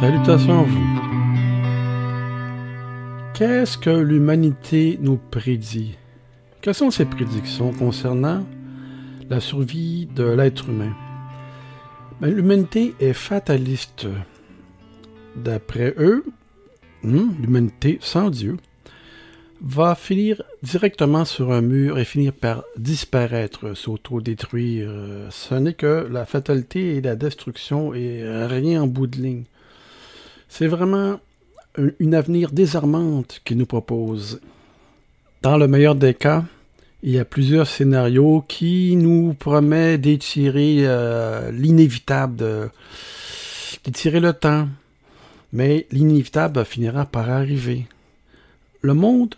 Salutations à vous. Qu'est-ce que l'humanité nous prédit? Quelles sont ses prédictions concernant la survie de l'être humain? Ben, L'humanité est fataliste. D'après eux, hmm, l'humanité sans Dieu va finir directement sur un mur et finir par disparaître, s'auto-détruire. Ce n'est que la fatalité et la destruction et rien en bout de ligne. C'est vraiment une avenir désarmante qu'il nous propose. Dans le meilleur des cas, il y a plusieurs scénarios qui nous promettent d'étirer euh, l'inévitable, d'étirer le temps. Mais l'inévitable finira par arriver. Le monde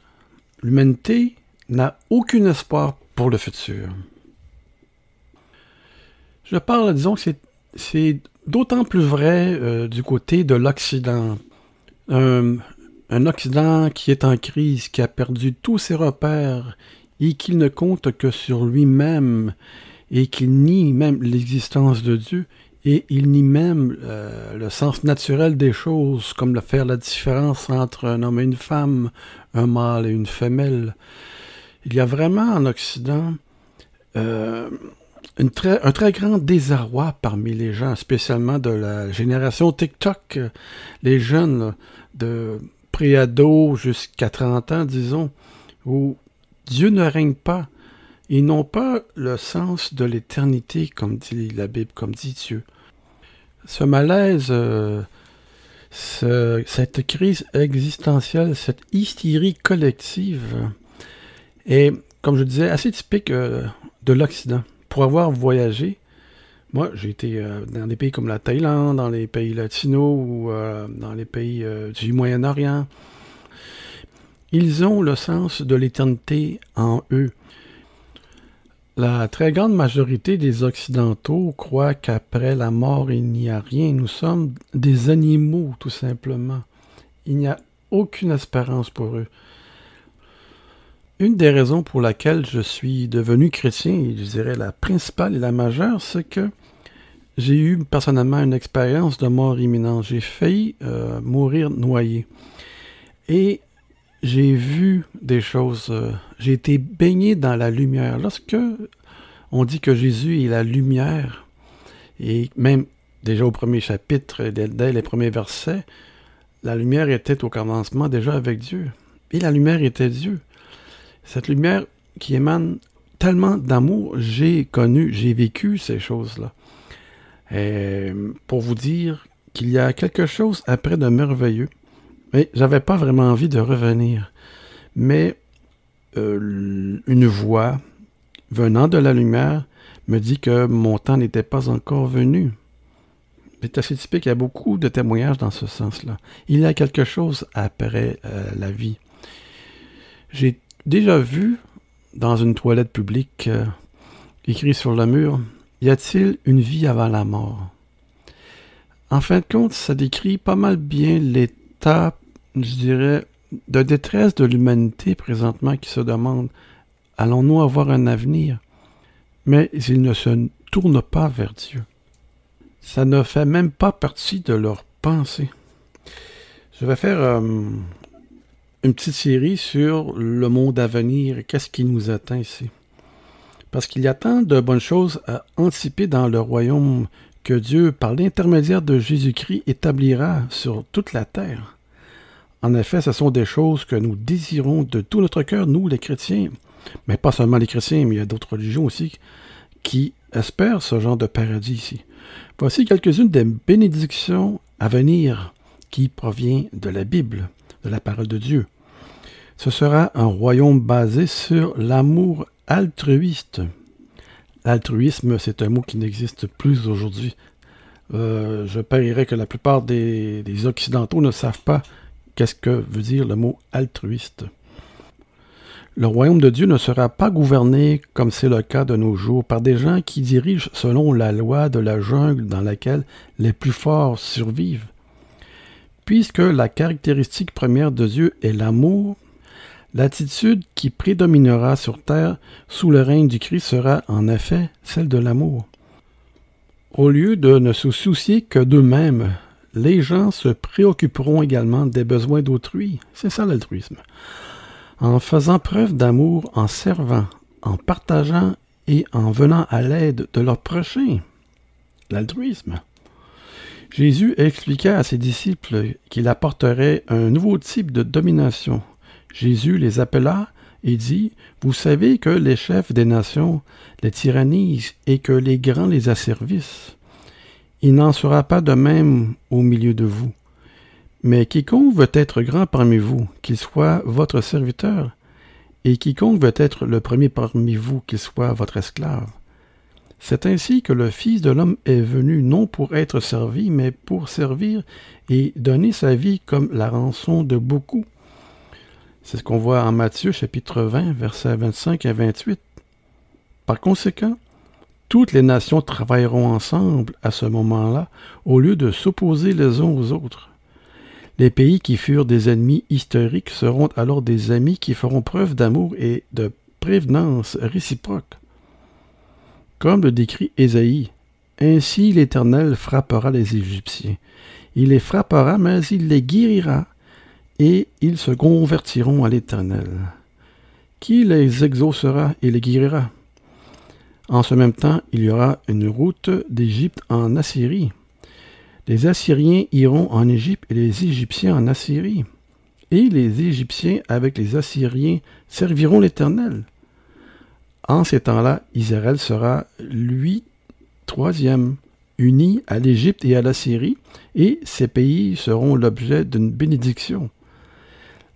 l'humanité n'a aucun espoir pour le futur. Je parle, disons que c'est d'autant plus vrai euh, du côté de l'Occident. Un, Occident qui est en crise, qui a perdu tous ses repères et qui ne compte que sur lui-même et qui nie même l'existence de Dieu et il nie même euh, le sens naturel des choses, comme le faire la différence entre un homme et une femme, un mâle et une femelle. Il y a vraiment en Occident euh, très, un très grand désarroi parmi les gens, spécialement de la génération TikTok, les jeunes de préado jusqu'à 30 ans, disons, où Dieu ne règne pas. Ils n'ont pas le sens de l'éternité, comme dit la Bible, comme dit Dieu. Ce malaise, euh, cette crise existentielle, cette hystérie collective est, comme je disais, assez typique euh, de l'Occident. Pour avoir voyagé, moi, j'ai été euh, dans des pays comme la Thaïlande, dans les pays latinos ou dans les pays du Moyen-Orient. Ils ont le sens de l'éternité en eux. La très grande majorité des Occidentaux croient qu'après la mort, il n'y a rien. Nous sommes des animaux, tout simplement. Il n'y a aucune espérance pour eux. Une des raisons pour laquelle je suis devenu chrétien, et je dirais la principale et la majeure, c'est que j'ai eu personnellement une expérience de mort imminente. J'ai failli euh, mourir noyé. Et j'ai vu des choses, euh, j'ai été baigné dans la lumière. Lorsque on dit que Jésus est la lumière, et même déjà au premier chapitre, dès, les premiers versets, la lumière était au commencement déjà avec Dieu. Et la lumière était Dieu. Cette lumière qui émane tellement d'amour, j'ai connu, j'ai vécu ces choses-là. Pour vous dire qu'il y a quelque chose après de merveilleux, mais j'avais pas vraiment envie de revenir. Mais euh, une voix venant de la lumière me dit que mon temps n'était pas encore venu. C'est assez typique, il y a beaucoup de témoignages dans ce sens-là. Il y a quelque chose après euh, la vie. J'ai déjà vu dans une toilette publique euh, écrit sur le mur Y a-t-il une vie avant la mort? En fin de compte, ça décrit pas mal bien l'état je dirais, de détresse de l'humanité présentement qui se demande allons-nous avoir un avenir? Mais ils ne se tournent pas vers Dieu. Ça ne fait même pas partie de leur pensée. Je vais faire euh, une petite série sur le monde à venir qu'est-ce qui nous attend ici. Parce qu'il y a tant de bonnes choses à anticiper dans le royaume que Dieu, par l'intermédiaire de Jésus-Christ, établira sur toute la terre. En effet, ce sont des choses que nous désirons de tout notre cœur, nous les chrétiens, mais pas seulement les chrétiens, mais il y a d'autres religions aussi qui espèrent ce genre de paradis ici. Voici quelques-unes des bénédictions à venir qui proviennent de la Bible, de la parole de Dieu. Ce sera un royaume basé sur l'amour altruiste. L'altruisme, c'est un mot qui n'existe plus aujourd'hui. Euh, je parierais que la plupart des Occidentaux ne savent pas Qu'est-ce que veut dire le mot altruiste Le royaume de Dieu ne sera pas gouverné, comme c'est le cas de nos jours, par des gens qui dirigent selon la loi de la jungle dans laquelle les plus forts survivent. Puisque la caractéristique première de Dieu est l'amour, l'attitude qui prédominera sur terre sous le règne du Christ sera en effet celle de l'amour. Au lieu de ne se soucier que d'eux-mêmes, les gens se préoccuperont également des besoins d'autrui. C'est ça l'altruisme. En faisant preuve d'amour, en servant, en partageant et en venant à l'aide de leur prochain. L'altruisme. Jésus expliqua à ses disciples qu'il apporterait un nouveau type de domination. Jésus les appela et dit, Vous savez que les chefs des nations les tyrannisent et que les grands les asservissent. Il n'en sera pas de même au milieu de vous. Mais quiconque veut être grand parmi vous, qu'il soit votre serviteur, et quiconque veut être le premier parmi vous, qu'il soit votre esclave. C'est ainsi que le Fils de l'homme est venu non pour être servi, mais pour servir et donner sa vie comme la rançon de beaucoup. C'est ce qu'on voit en Matthieu chapitre 20, versets 25 à 28. Par conséquent, toutes les nations travailleront ensemble à ce moment-là, au lieu de s'opposer les uns aux autres. Les pays qui furent des ennemis historiques seront alors des amis qui feront preuve d'amour et de prévenance réciproque. Comme le décrit Ésaïe, ainsi l'Éternel frappera les Égyptiens. Il les frappera, mais il les guérira, et ils se convertiront à l'Éternel. Qui les exaucera et les guérira? En ce même temps, il y aura une route d'Égypte en Assyrie. Les Assyriens iront en Égypte et les Égyptiens en Assyrie. Et les Égyptiens avec les Assyriens serviront l'Éternel. En ces temps-là, Israël sera, lui, troisième, uni à l'Égypte et à l'Assyrie, et ces pays seront l'objet d'une bénédiction.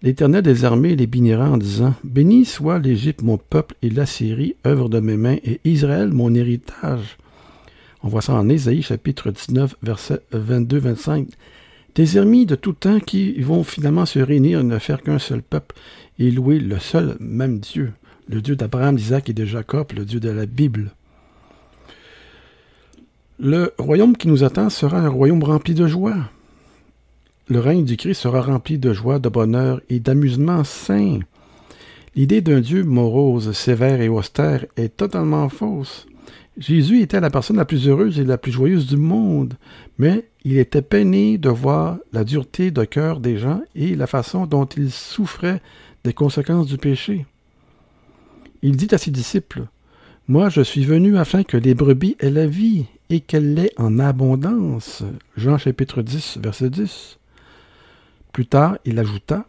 L'Éternel des armées les bénira en disant Béni soit l'Égypte mon peuple et l'Assyrie, œuvre de mes mains, et Israël mon héritage. On voit ça en Ésaïe chapitre 19, versets 22-25. Des ennemis de tout temps qui vont finalement se réunir et ne faire qu'un seul peuple et louer le seul même Dieu, le Dieu d'Abraham, d'Isaac et de Jacob, le Dieu de la Bible. Le royaume qui nous attend sera un royaume rempli de joie. Le règne du Christ sera rempli de joie, de bonheur et d'amusement sain. L'idée d'un Dieu morose, sévère et austère est totalement fausse. Jésus était la personne la plus heureuse et la plus joyeuse du monde, mais il était peiné de voir la dureté de cœur des gens et la façon dont ils souffraient des conséquences du péché. Il dit à ses disciples, Moi je suis venu afin que les brebis aient la vie et qu'elle l'ait en abondance. Jean chapitre 10, verset 10. Plus tard, il ajouta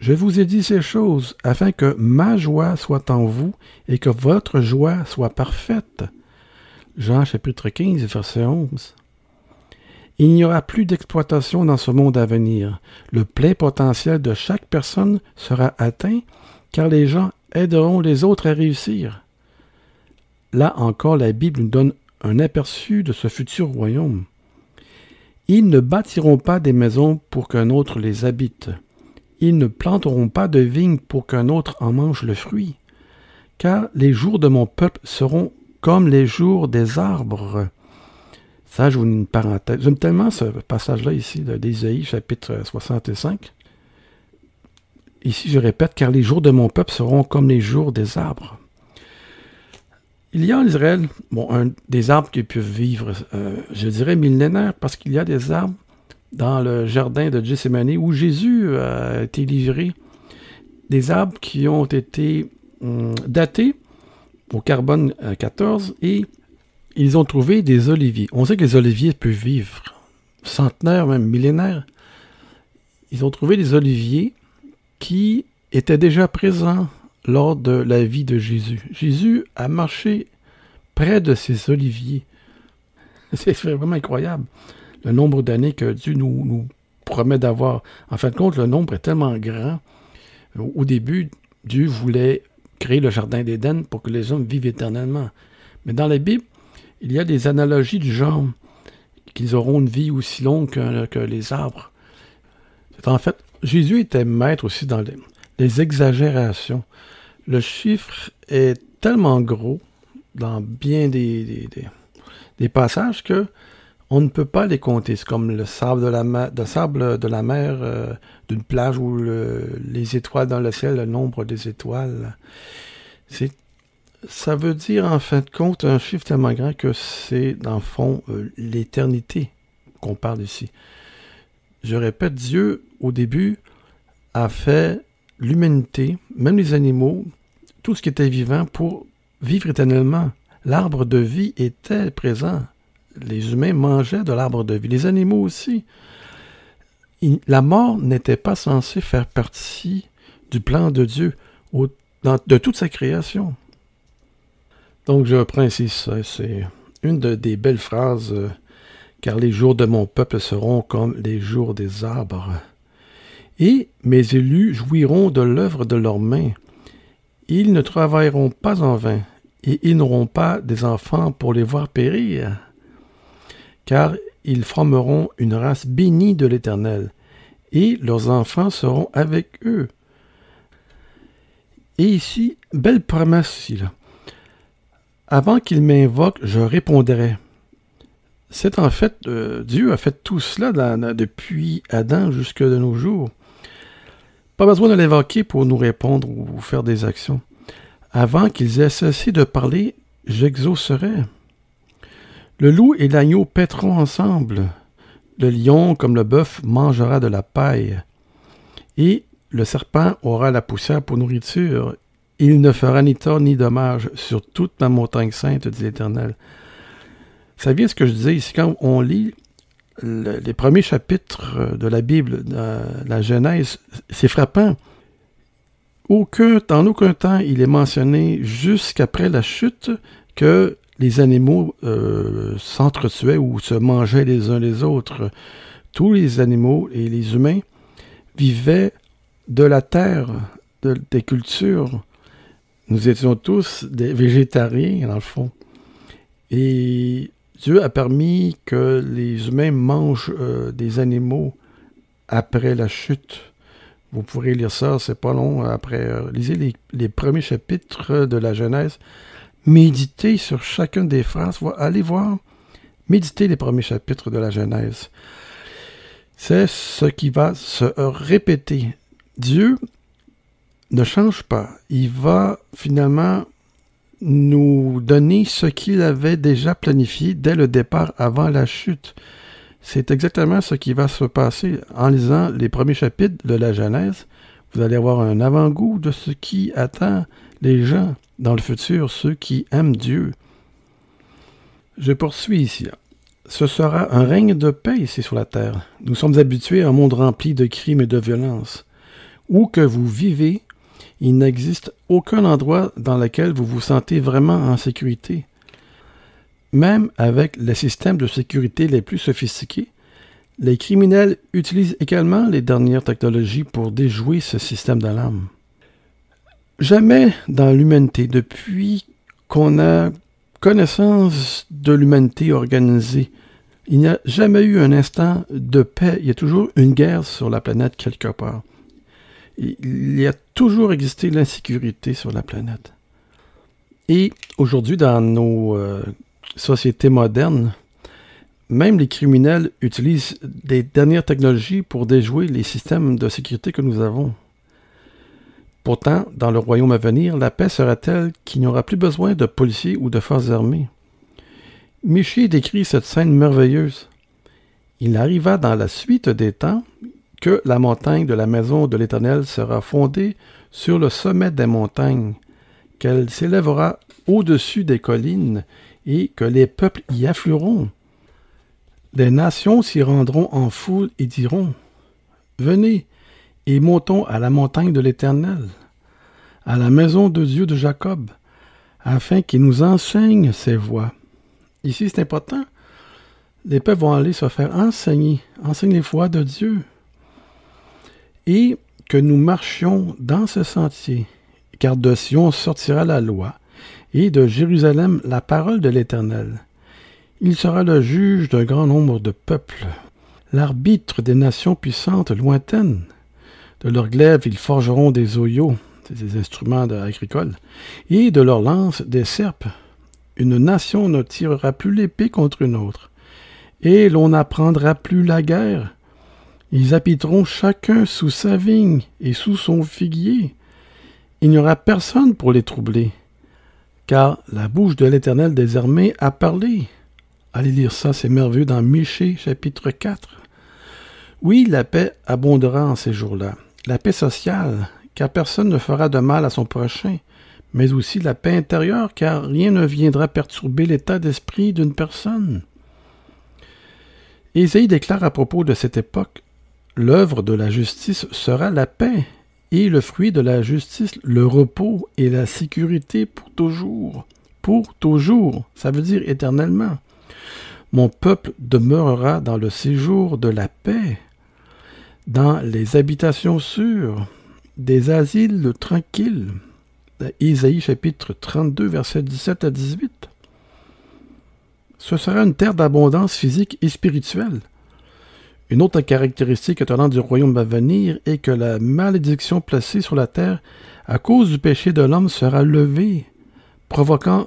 Je vous ai dit ces choses afin que ma joie soit en vous et que votre joie soit parfaite. Jean chapitre 15, verset 11. Il n'y aura plus d'exploitation dans ce monde à venir. Le plein potentiel de chaque personne sera atteint car les gens aideront les autres à réussir. Là encore, la Bible nous donne un aperçu de ce futur royaume. Ils ne bâtiront pas des maisons pour qu'un autre les habite. Ils ne planteront pas de vignes pour qu'un autre en mange le fruit. Car les jours de mon peuple seront comme les jours des arbres. Ça, je une parenthèse. J'aime tellement ce passage-là ici d'Ésaïe, chapitre 65. Ici, je répète, car les jours de mon peuple seront comme les jours des arbres. Il y a en Israël des arbres qui peuvent vivre, euh, je dirais, millénaires, parce qu'il y a des arbres dans le jardin de Gethsemane où Jésus a été livré, des arbres qui ont été hum, datés au carbone 14 euh, et ils ont trouvé des oliviers. On sait que les oliviers peuvent vivre centenaires, même millénaires. Ils ont trouvé des oliviers qui étaient déjà présents lors de la vie de Jésus. Jésus a marché près de ces oliviers. C'est vraiment incroyable le nombre d'années que Dieu nous, promet d'avoir. En fin de compte, le nombre est tellement grand. Au début, Dieu voulait créer le jardin d'Éden pour que les hommes vivent éternellement. Mais dans la Bible, il y a des analogies du genre qu'ils auront une vie aussi longue que, que les arbres. En fait, Jésus était maître aussi dans les, exagérations le chiffre est tellement gros dans bien des, passages que on ne peut pas les compter. C'est comme le sable de la, mer, euh, d'une plage ou les étoiles dans le ciel, le nombre des étoiles. Ça veut dire en fin de compte un chiffre tellement grand que c'est dans le fond euh, l'éternité qu'on parle ici. Je répète, Dieu, au début, a fait l'humanité, même les animaux, tout ce qui était vivant pour vivre éternellement. L'arbre de vie était présent. Les humains mangeaient de l'arbre de vie, les animaux aussi. la mort n'était pas censée faire partie du plan de Dieu de toute sa création. Donc je reprends ici c'est une des belles phrases, euh, car les jours de mon peuple seront comme les jours des arbres. Et mes élus jouiront de l'œuvre de leurs mains. Ils ne travailleront pas en vain, et ils n'auront pas des enfants pour les voir périr. Car ils formeront une race bénie de l'Éternel, et leurs enfants seront avec eux. Et ici, belle promesse ici. Avant qu'il m'invoque, je répondrai. C'est en fait, euh, Dieu a fait tout cela depuis Adam jusque de nos jours. Pas besoin de l'invoquer pour nous répondre ou faire des actions. Avant qu'ils aient cessé de parler, j'exaucerai. Le loup et l'agneau paîtront ensemble. Le lion, comme le bœuf, mangera de la paille. Et le serpent aura la poussière pour nourriture. Il ne fera ni tort ni dommage sur toute la montagne sainte, dit l'Éternel. Ça vient ce que je disais ici? Quand on lit les premiers chapitres de la Bible, la Genèse, c'est frappant. Aucun, en aucun temps, il est mentionné jusqu'après la chute que les animaux euh, s'entretuaient ou se mangeaient les uns les autres. Tous les animaux et les humains vivaient de la terre, des cultures. Nous étions tous des végétariens, dans le fond. Et Dieu a permis que les humains mangent euh, des animaux après la chute. Vous pourrez lire ça, c'est pas long. Après, euh, lisez les, premiers chapitres de la Genèse. Méditez sur chacun des phrases. Allez voir. Méditez les premiers chapitres de la Genèse. C'est ce qui va se répéter. Dieu ne change pas. Il va finalement nous donner ce qu'il avait déjà planifié dès le départ avant la chute. C'est exactement ce qui va se passer en lisant les premiers chapitres de la Genèse. Vous allez avoir un avant-goût de ce qui attend les gens dans le futur, ceux qui aiment Dieu. Je poursuis ici. Ce sera un règne de paix ici sur la terre. Nous sommes habitués à un monde rempli de crimes et de violences. Où que vous vivez, il n'existe aucun endroit dans lequel vous vous sentez vraiment en sécurité. Même avec les systèmes de sécurité les plus sophistiqués, les criminels utilisent également les dernières technologies pour déjouer ce système d'alarme. Jamais dans l'humanité, depuis qu'on a connaissance de l'humanité organisée, il n'y a jamais eu un instant de paix. Il y a toujours une guerre sur la planète quelque part. Il y a toujours existé l'insécurité sur la planète. Et aujourd'hui, dans nos euh, sociétés modernes, même les criminels utilisent des dernières technologies pour déjouer les systèmes de sécurité que nous avons. Pourtant, dans le royaume à venir, la paix sera telle qu'il n'y aura plus besoin de policiers ou de forces armées. Miché décrit cette scène merveilleuse. Il arriva dans la suite des temps que la montagne de la maison de l'Éternel sera fondée sur le sommet des montagnes, qu'elle s'élèvera au-dessus des collines, et que les peuples y afflueront. Des nations s'y rendront en foule et diront Venez et montons à la montagne de l'Éternel, à la maison de Dieu de Jacob, afin qu'il nous enseigne ses voies. Ici, c'est important. Les peuples vont aller se faire enseigner, enseigner les voies de Dieu et que nous marchions dans ce sentier, car de Sion sortira la loi, et de Jérusalem la parole de l'Éternel. Il sera le juge d'un grand nombre de peuples, l'arbitre des nations puissantes lointaines. De leurs glaives ils forgeront des oyaux, des instruments agricoles, et de leurs lances des serpes. Une nation ne tirera plus l'épée contre une autre, et l'on n'apprendra plus la guerre, ils habiteront chacun sous sa vigne et sous son figuier. Il n'y aura personne pour les troubler, car la bouche de l'Éternel des armées a parlé. Allez lire ça, c'est merveilleux dans Michée chapitre 4. Oui, la paix abondera en ces jours-là. La paix sociale, car personne ne fera de mal à son prochain, mais aussi la paix intérieure, car rien ne viendra perturber l'état d'esprit d'une personne. Ésaïe déclare à propos de cette époque L'œuvre de la justice sera la paix, et le fruit de la justice, le repos et la sécurité pour toujours. Pour toujours, ça veut dire éternellement. Mon peuple demeurera dans le séjour de la paix, dans les habitations sûres, des asiles tranquilles. Isaïe chapitre 32, versets 17 à 18. Ce sera une terre d'abondance physique et spirituelle. Une autre caractéristique étonnante du royaume à venir est que la malédiction placée sur la terre à cause du péché de l'homme sera levée, provoquant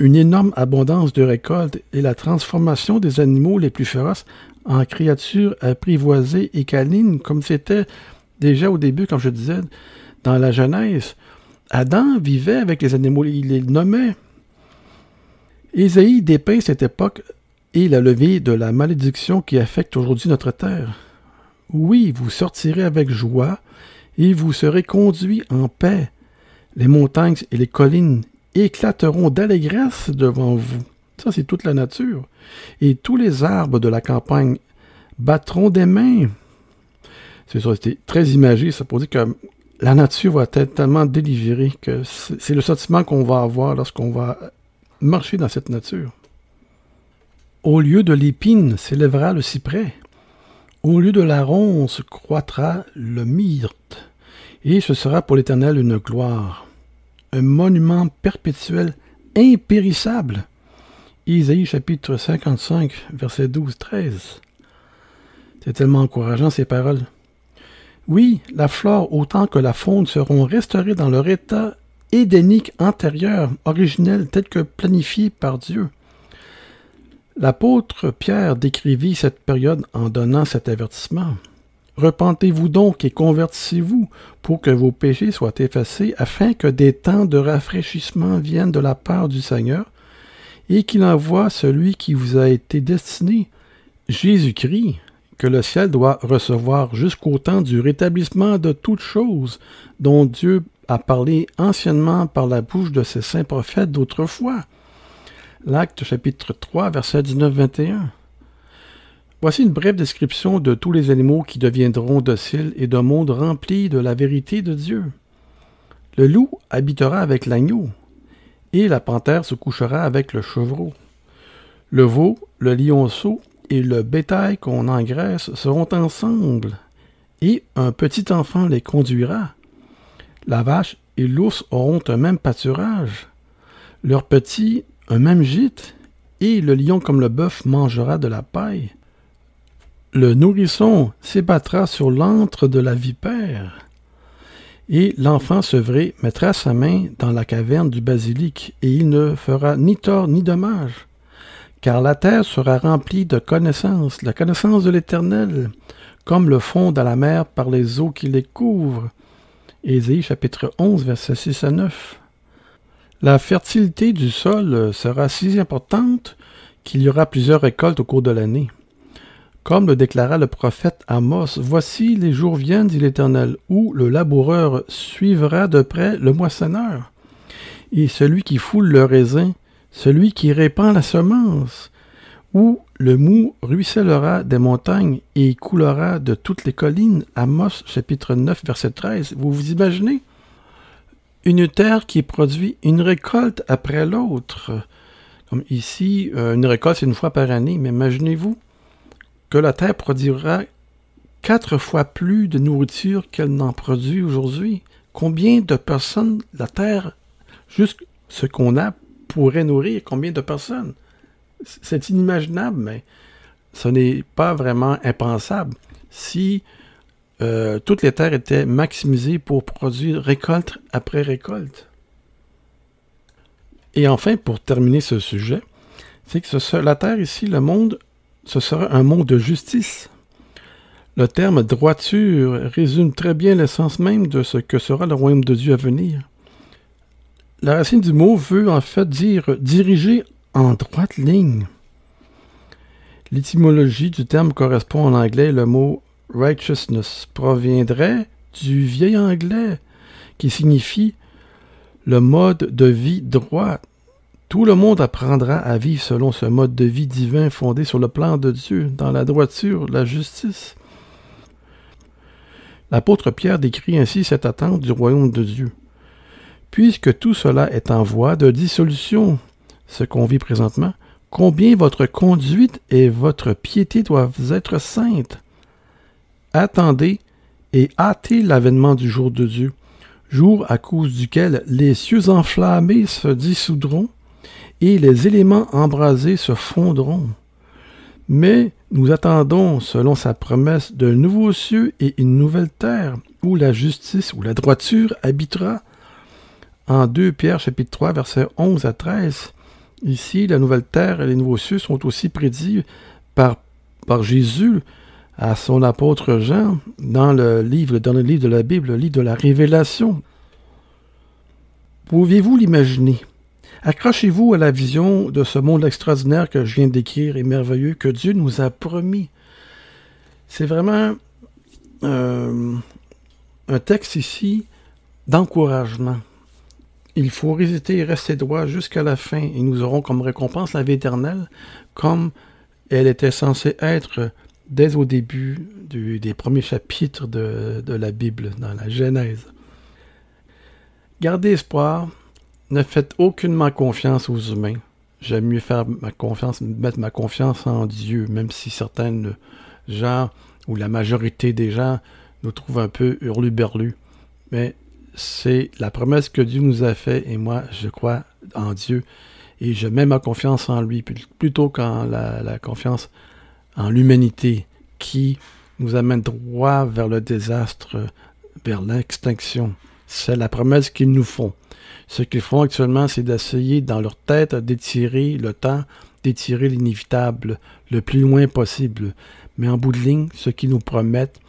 une énorme abondance de récoltes et la transformation des animaux les plus féroces en créatures apprivoisées et câlines, comme c'était déjà au début, comme je disais, dans la Genèse. Adam vivait avec les animaux, il les nommait. Ésaïe dépeint cette époque et la levée de la malédiction qui affecte aujourd'hui notre terre. Oui, vous sortirez avec joie, et vous serez conduits en paix. Les montagnes et les collines éclateront d'allégresse devant vous. Ça, c'est toute la nature. Et tous les arbres de la campagne battront des mains. C'est ça, très imagé. Ça pour dire que la nature va être tellement délivrée que c'est le sentiment qu'on va avoir lorsqu'on va marcher dans cette nature. Au lieu de l'épine s'élèvera le cyprès. Au lieu de la ronce croîtra le myrte. Et ce sera pour l'Éternel une gloire, un monument perpétuel impérissable. Isaïe chapitre 55, verset 12-13. C'est tellement encourageant ces paroles. Oui, la flore autant que la faune seront restaurées dans leur état édénique antérieur, originel, tel que planifié par Dieu. L'apôtre Pierre décrivit cette période en donnant cet avertissement. Repentez-vous donc et convertissez-vous pour que vos péchés soient effacés, afin que des temps de rafraîchissement viennent de la part du Seigneur, et qu'il envoie celui qui vous a été destiné, Jésus-Christ, que le ciel doit recevoir jusqu'au temps du rétablissement de toutes choses, dont Dieu a parlé anciennement par la bouche de ses saints prophètes d'autrefois L'acte chapitre 3, verset 19-21. Voici une brève description de tous les animaux qui deviendront dociles et d'un monde rempli de la vérité de Dieu. Le loup habitera avec l'agneau, et la panthère se couchera avec le chevreau. Le veau, le lionceau et le bétail qu'on engraisse seront ensemble, et un petit enfant les conduira. La vache et l'ours auront un même pâturage. Leurs petits un même gîte, et le lion comme le bœuf mangera de la paille. Le nourrisson s'ébattra sur l'antre de la vipère, et l'enfant sevré mettra sa main dans la caverne du basilic, et il ne fera ni tort ni dommage, car la terre sera remplie de connaissance, la connaissance de l'Éternel, comme le fond de la mer par les eaux qui les couvrent. Chapitre 11, versets 6 à 9. La fertilité du sol euh, sera si importante qu'il y aura plusieurs récoltes au cours de l'année. Comme le déclara le prophète Amos, Voici les jours viennent, dit l'Éternel, où le laboureur suivra de près le moissonneur, et celui qui foule le raisin, celui qui répand la semence, où le mou ruissellera des montagnes et coulera de toutes les collines. Amos chapitre 9 verset 13. Vous vous imaginez une terre qui produit une récolte après l'autre. Comme ici, euh, une récolte, c'est une fois par année, mais imaginez-vous que la terre produira quatre fois plus de nourriture qu'elle n'en produit aujourd'hui. Combien de personnes la terre, juste ce qu'on a, pourrait nourrir? Combien de personnes? C'est inimaginable, mais ce n'est pas vraiment impensable. Si euh, toutes les terres étaient maximisées pour produire récolte après récolte. Et enfin, pour terminer ce sujet, c'est que ce, la terre ici, le monde, ce sera un monde de justice. Le terme droiture résume très bien l'essence même de ce que sera le royaume de Dieu à venir. La racine du mot veut en fait dire diriger en droite ligne. L'étymologie du terme correspond en anglais le mot righteousness proviendrait du vieil anglais qui signifie le mode de vie droit. Tout le monde apprendra à vivre selon ce mode de vie divin fondé sur le plan de Dieu, dans la droiture, la justice. L'apôtre Pierre décrit ainsi cette attente du royaume de Dieu. Puisque tout cela est en voie de dissolution, ce qu'on vit présentement, combien votre conduite et votre piété doivent être saintes. Attendez et hâtez l'avènement du jour de Dieu, jour à cause duquel les cieux enflammés se dissoudront et les éléments embrasés se fondront. Mais nous attendons, selon sa promesse, de nouveaux cieux et une nouvelle terre, où la justice ou la droiture habitera. En 2 Pierre chapitre 3 versets 11 à 13, ici la nouvelle terre et les nouveaux cieux sont aussi prédits par, par Jésus à son apôtre Jean dans le livre, dans le livre de la Bible, le livre de la Révélation. Pouvez-vous l'imaginer? Accrochez-vous à la vision de ce monde extraordinaire que je viens d'écrire et merveilleux que Dieu nous a promis. C'est vraiment euh, un texte ici d'encouragement. Il faut résister et rester droit jusqu'à la fin et nous aurons comme récompense la vie éternelle comme elle était censée être dès au début des premiers chapitres de, la Bible, dans la Genèse. Gardez espoir, ne faites aucunement confiance aux humains. J'aime mieux faire ma confiance, mettre ma confiance en Dieu, même si certains gens ou la majorité des gens nous trouvent un peu hurluberlus. Mais c'est la promesse que Dieu nous a faite et moi, je crois en Dieu et je mets ma confiance en lui plutôt qu'en la, la confiance en l'humanité qui nous amène droit vers le désastre, vers l'extinction. C'est la promesse qu'ils nous font. Ce qu'ils font actuellement, c'est d'essayer dans leur tête d'étirer le temps, d'étirer l'inévitable le plus loin possible. Mais en bout de ligne, ce qu'ils nous promettent,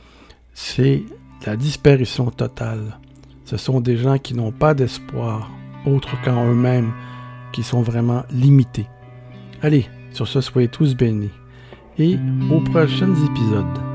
c'est la disparition totale. Ce sont des gens qui n'ont pas d'espoir, autre qu'en eux-mêmes, qui sont vraiment limités. Allez, sur ce, soyez tous bénis. Et aux prochains épisodes.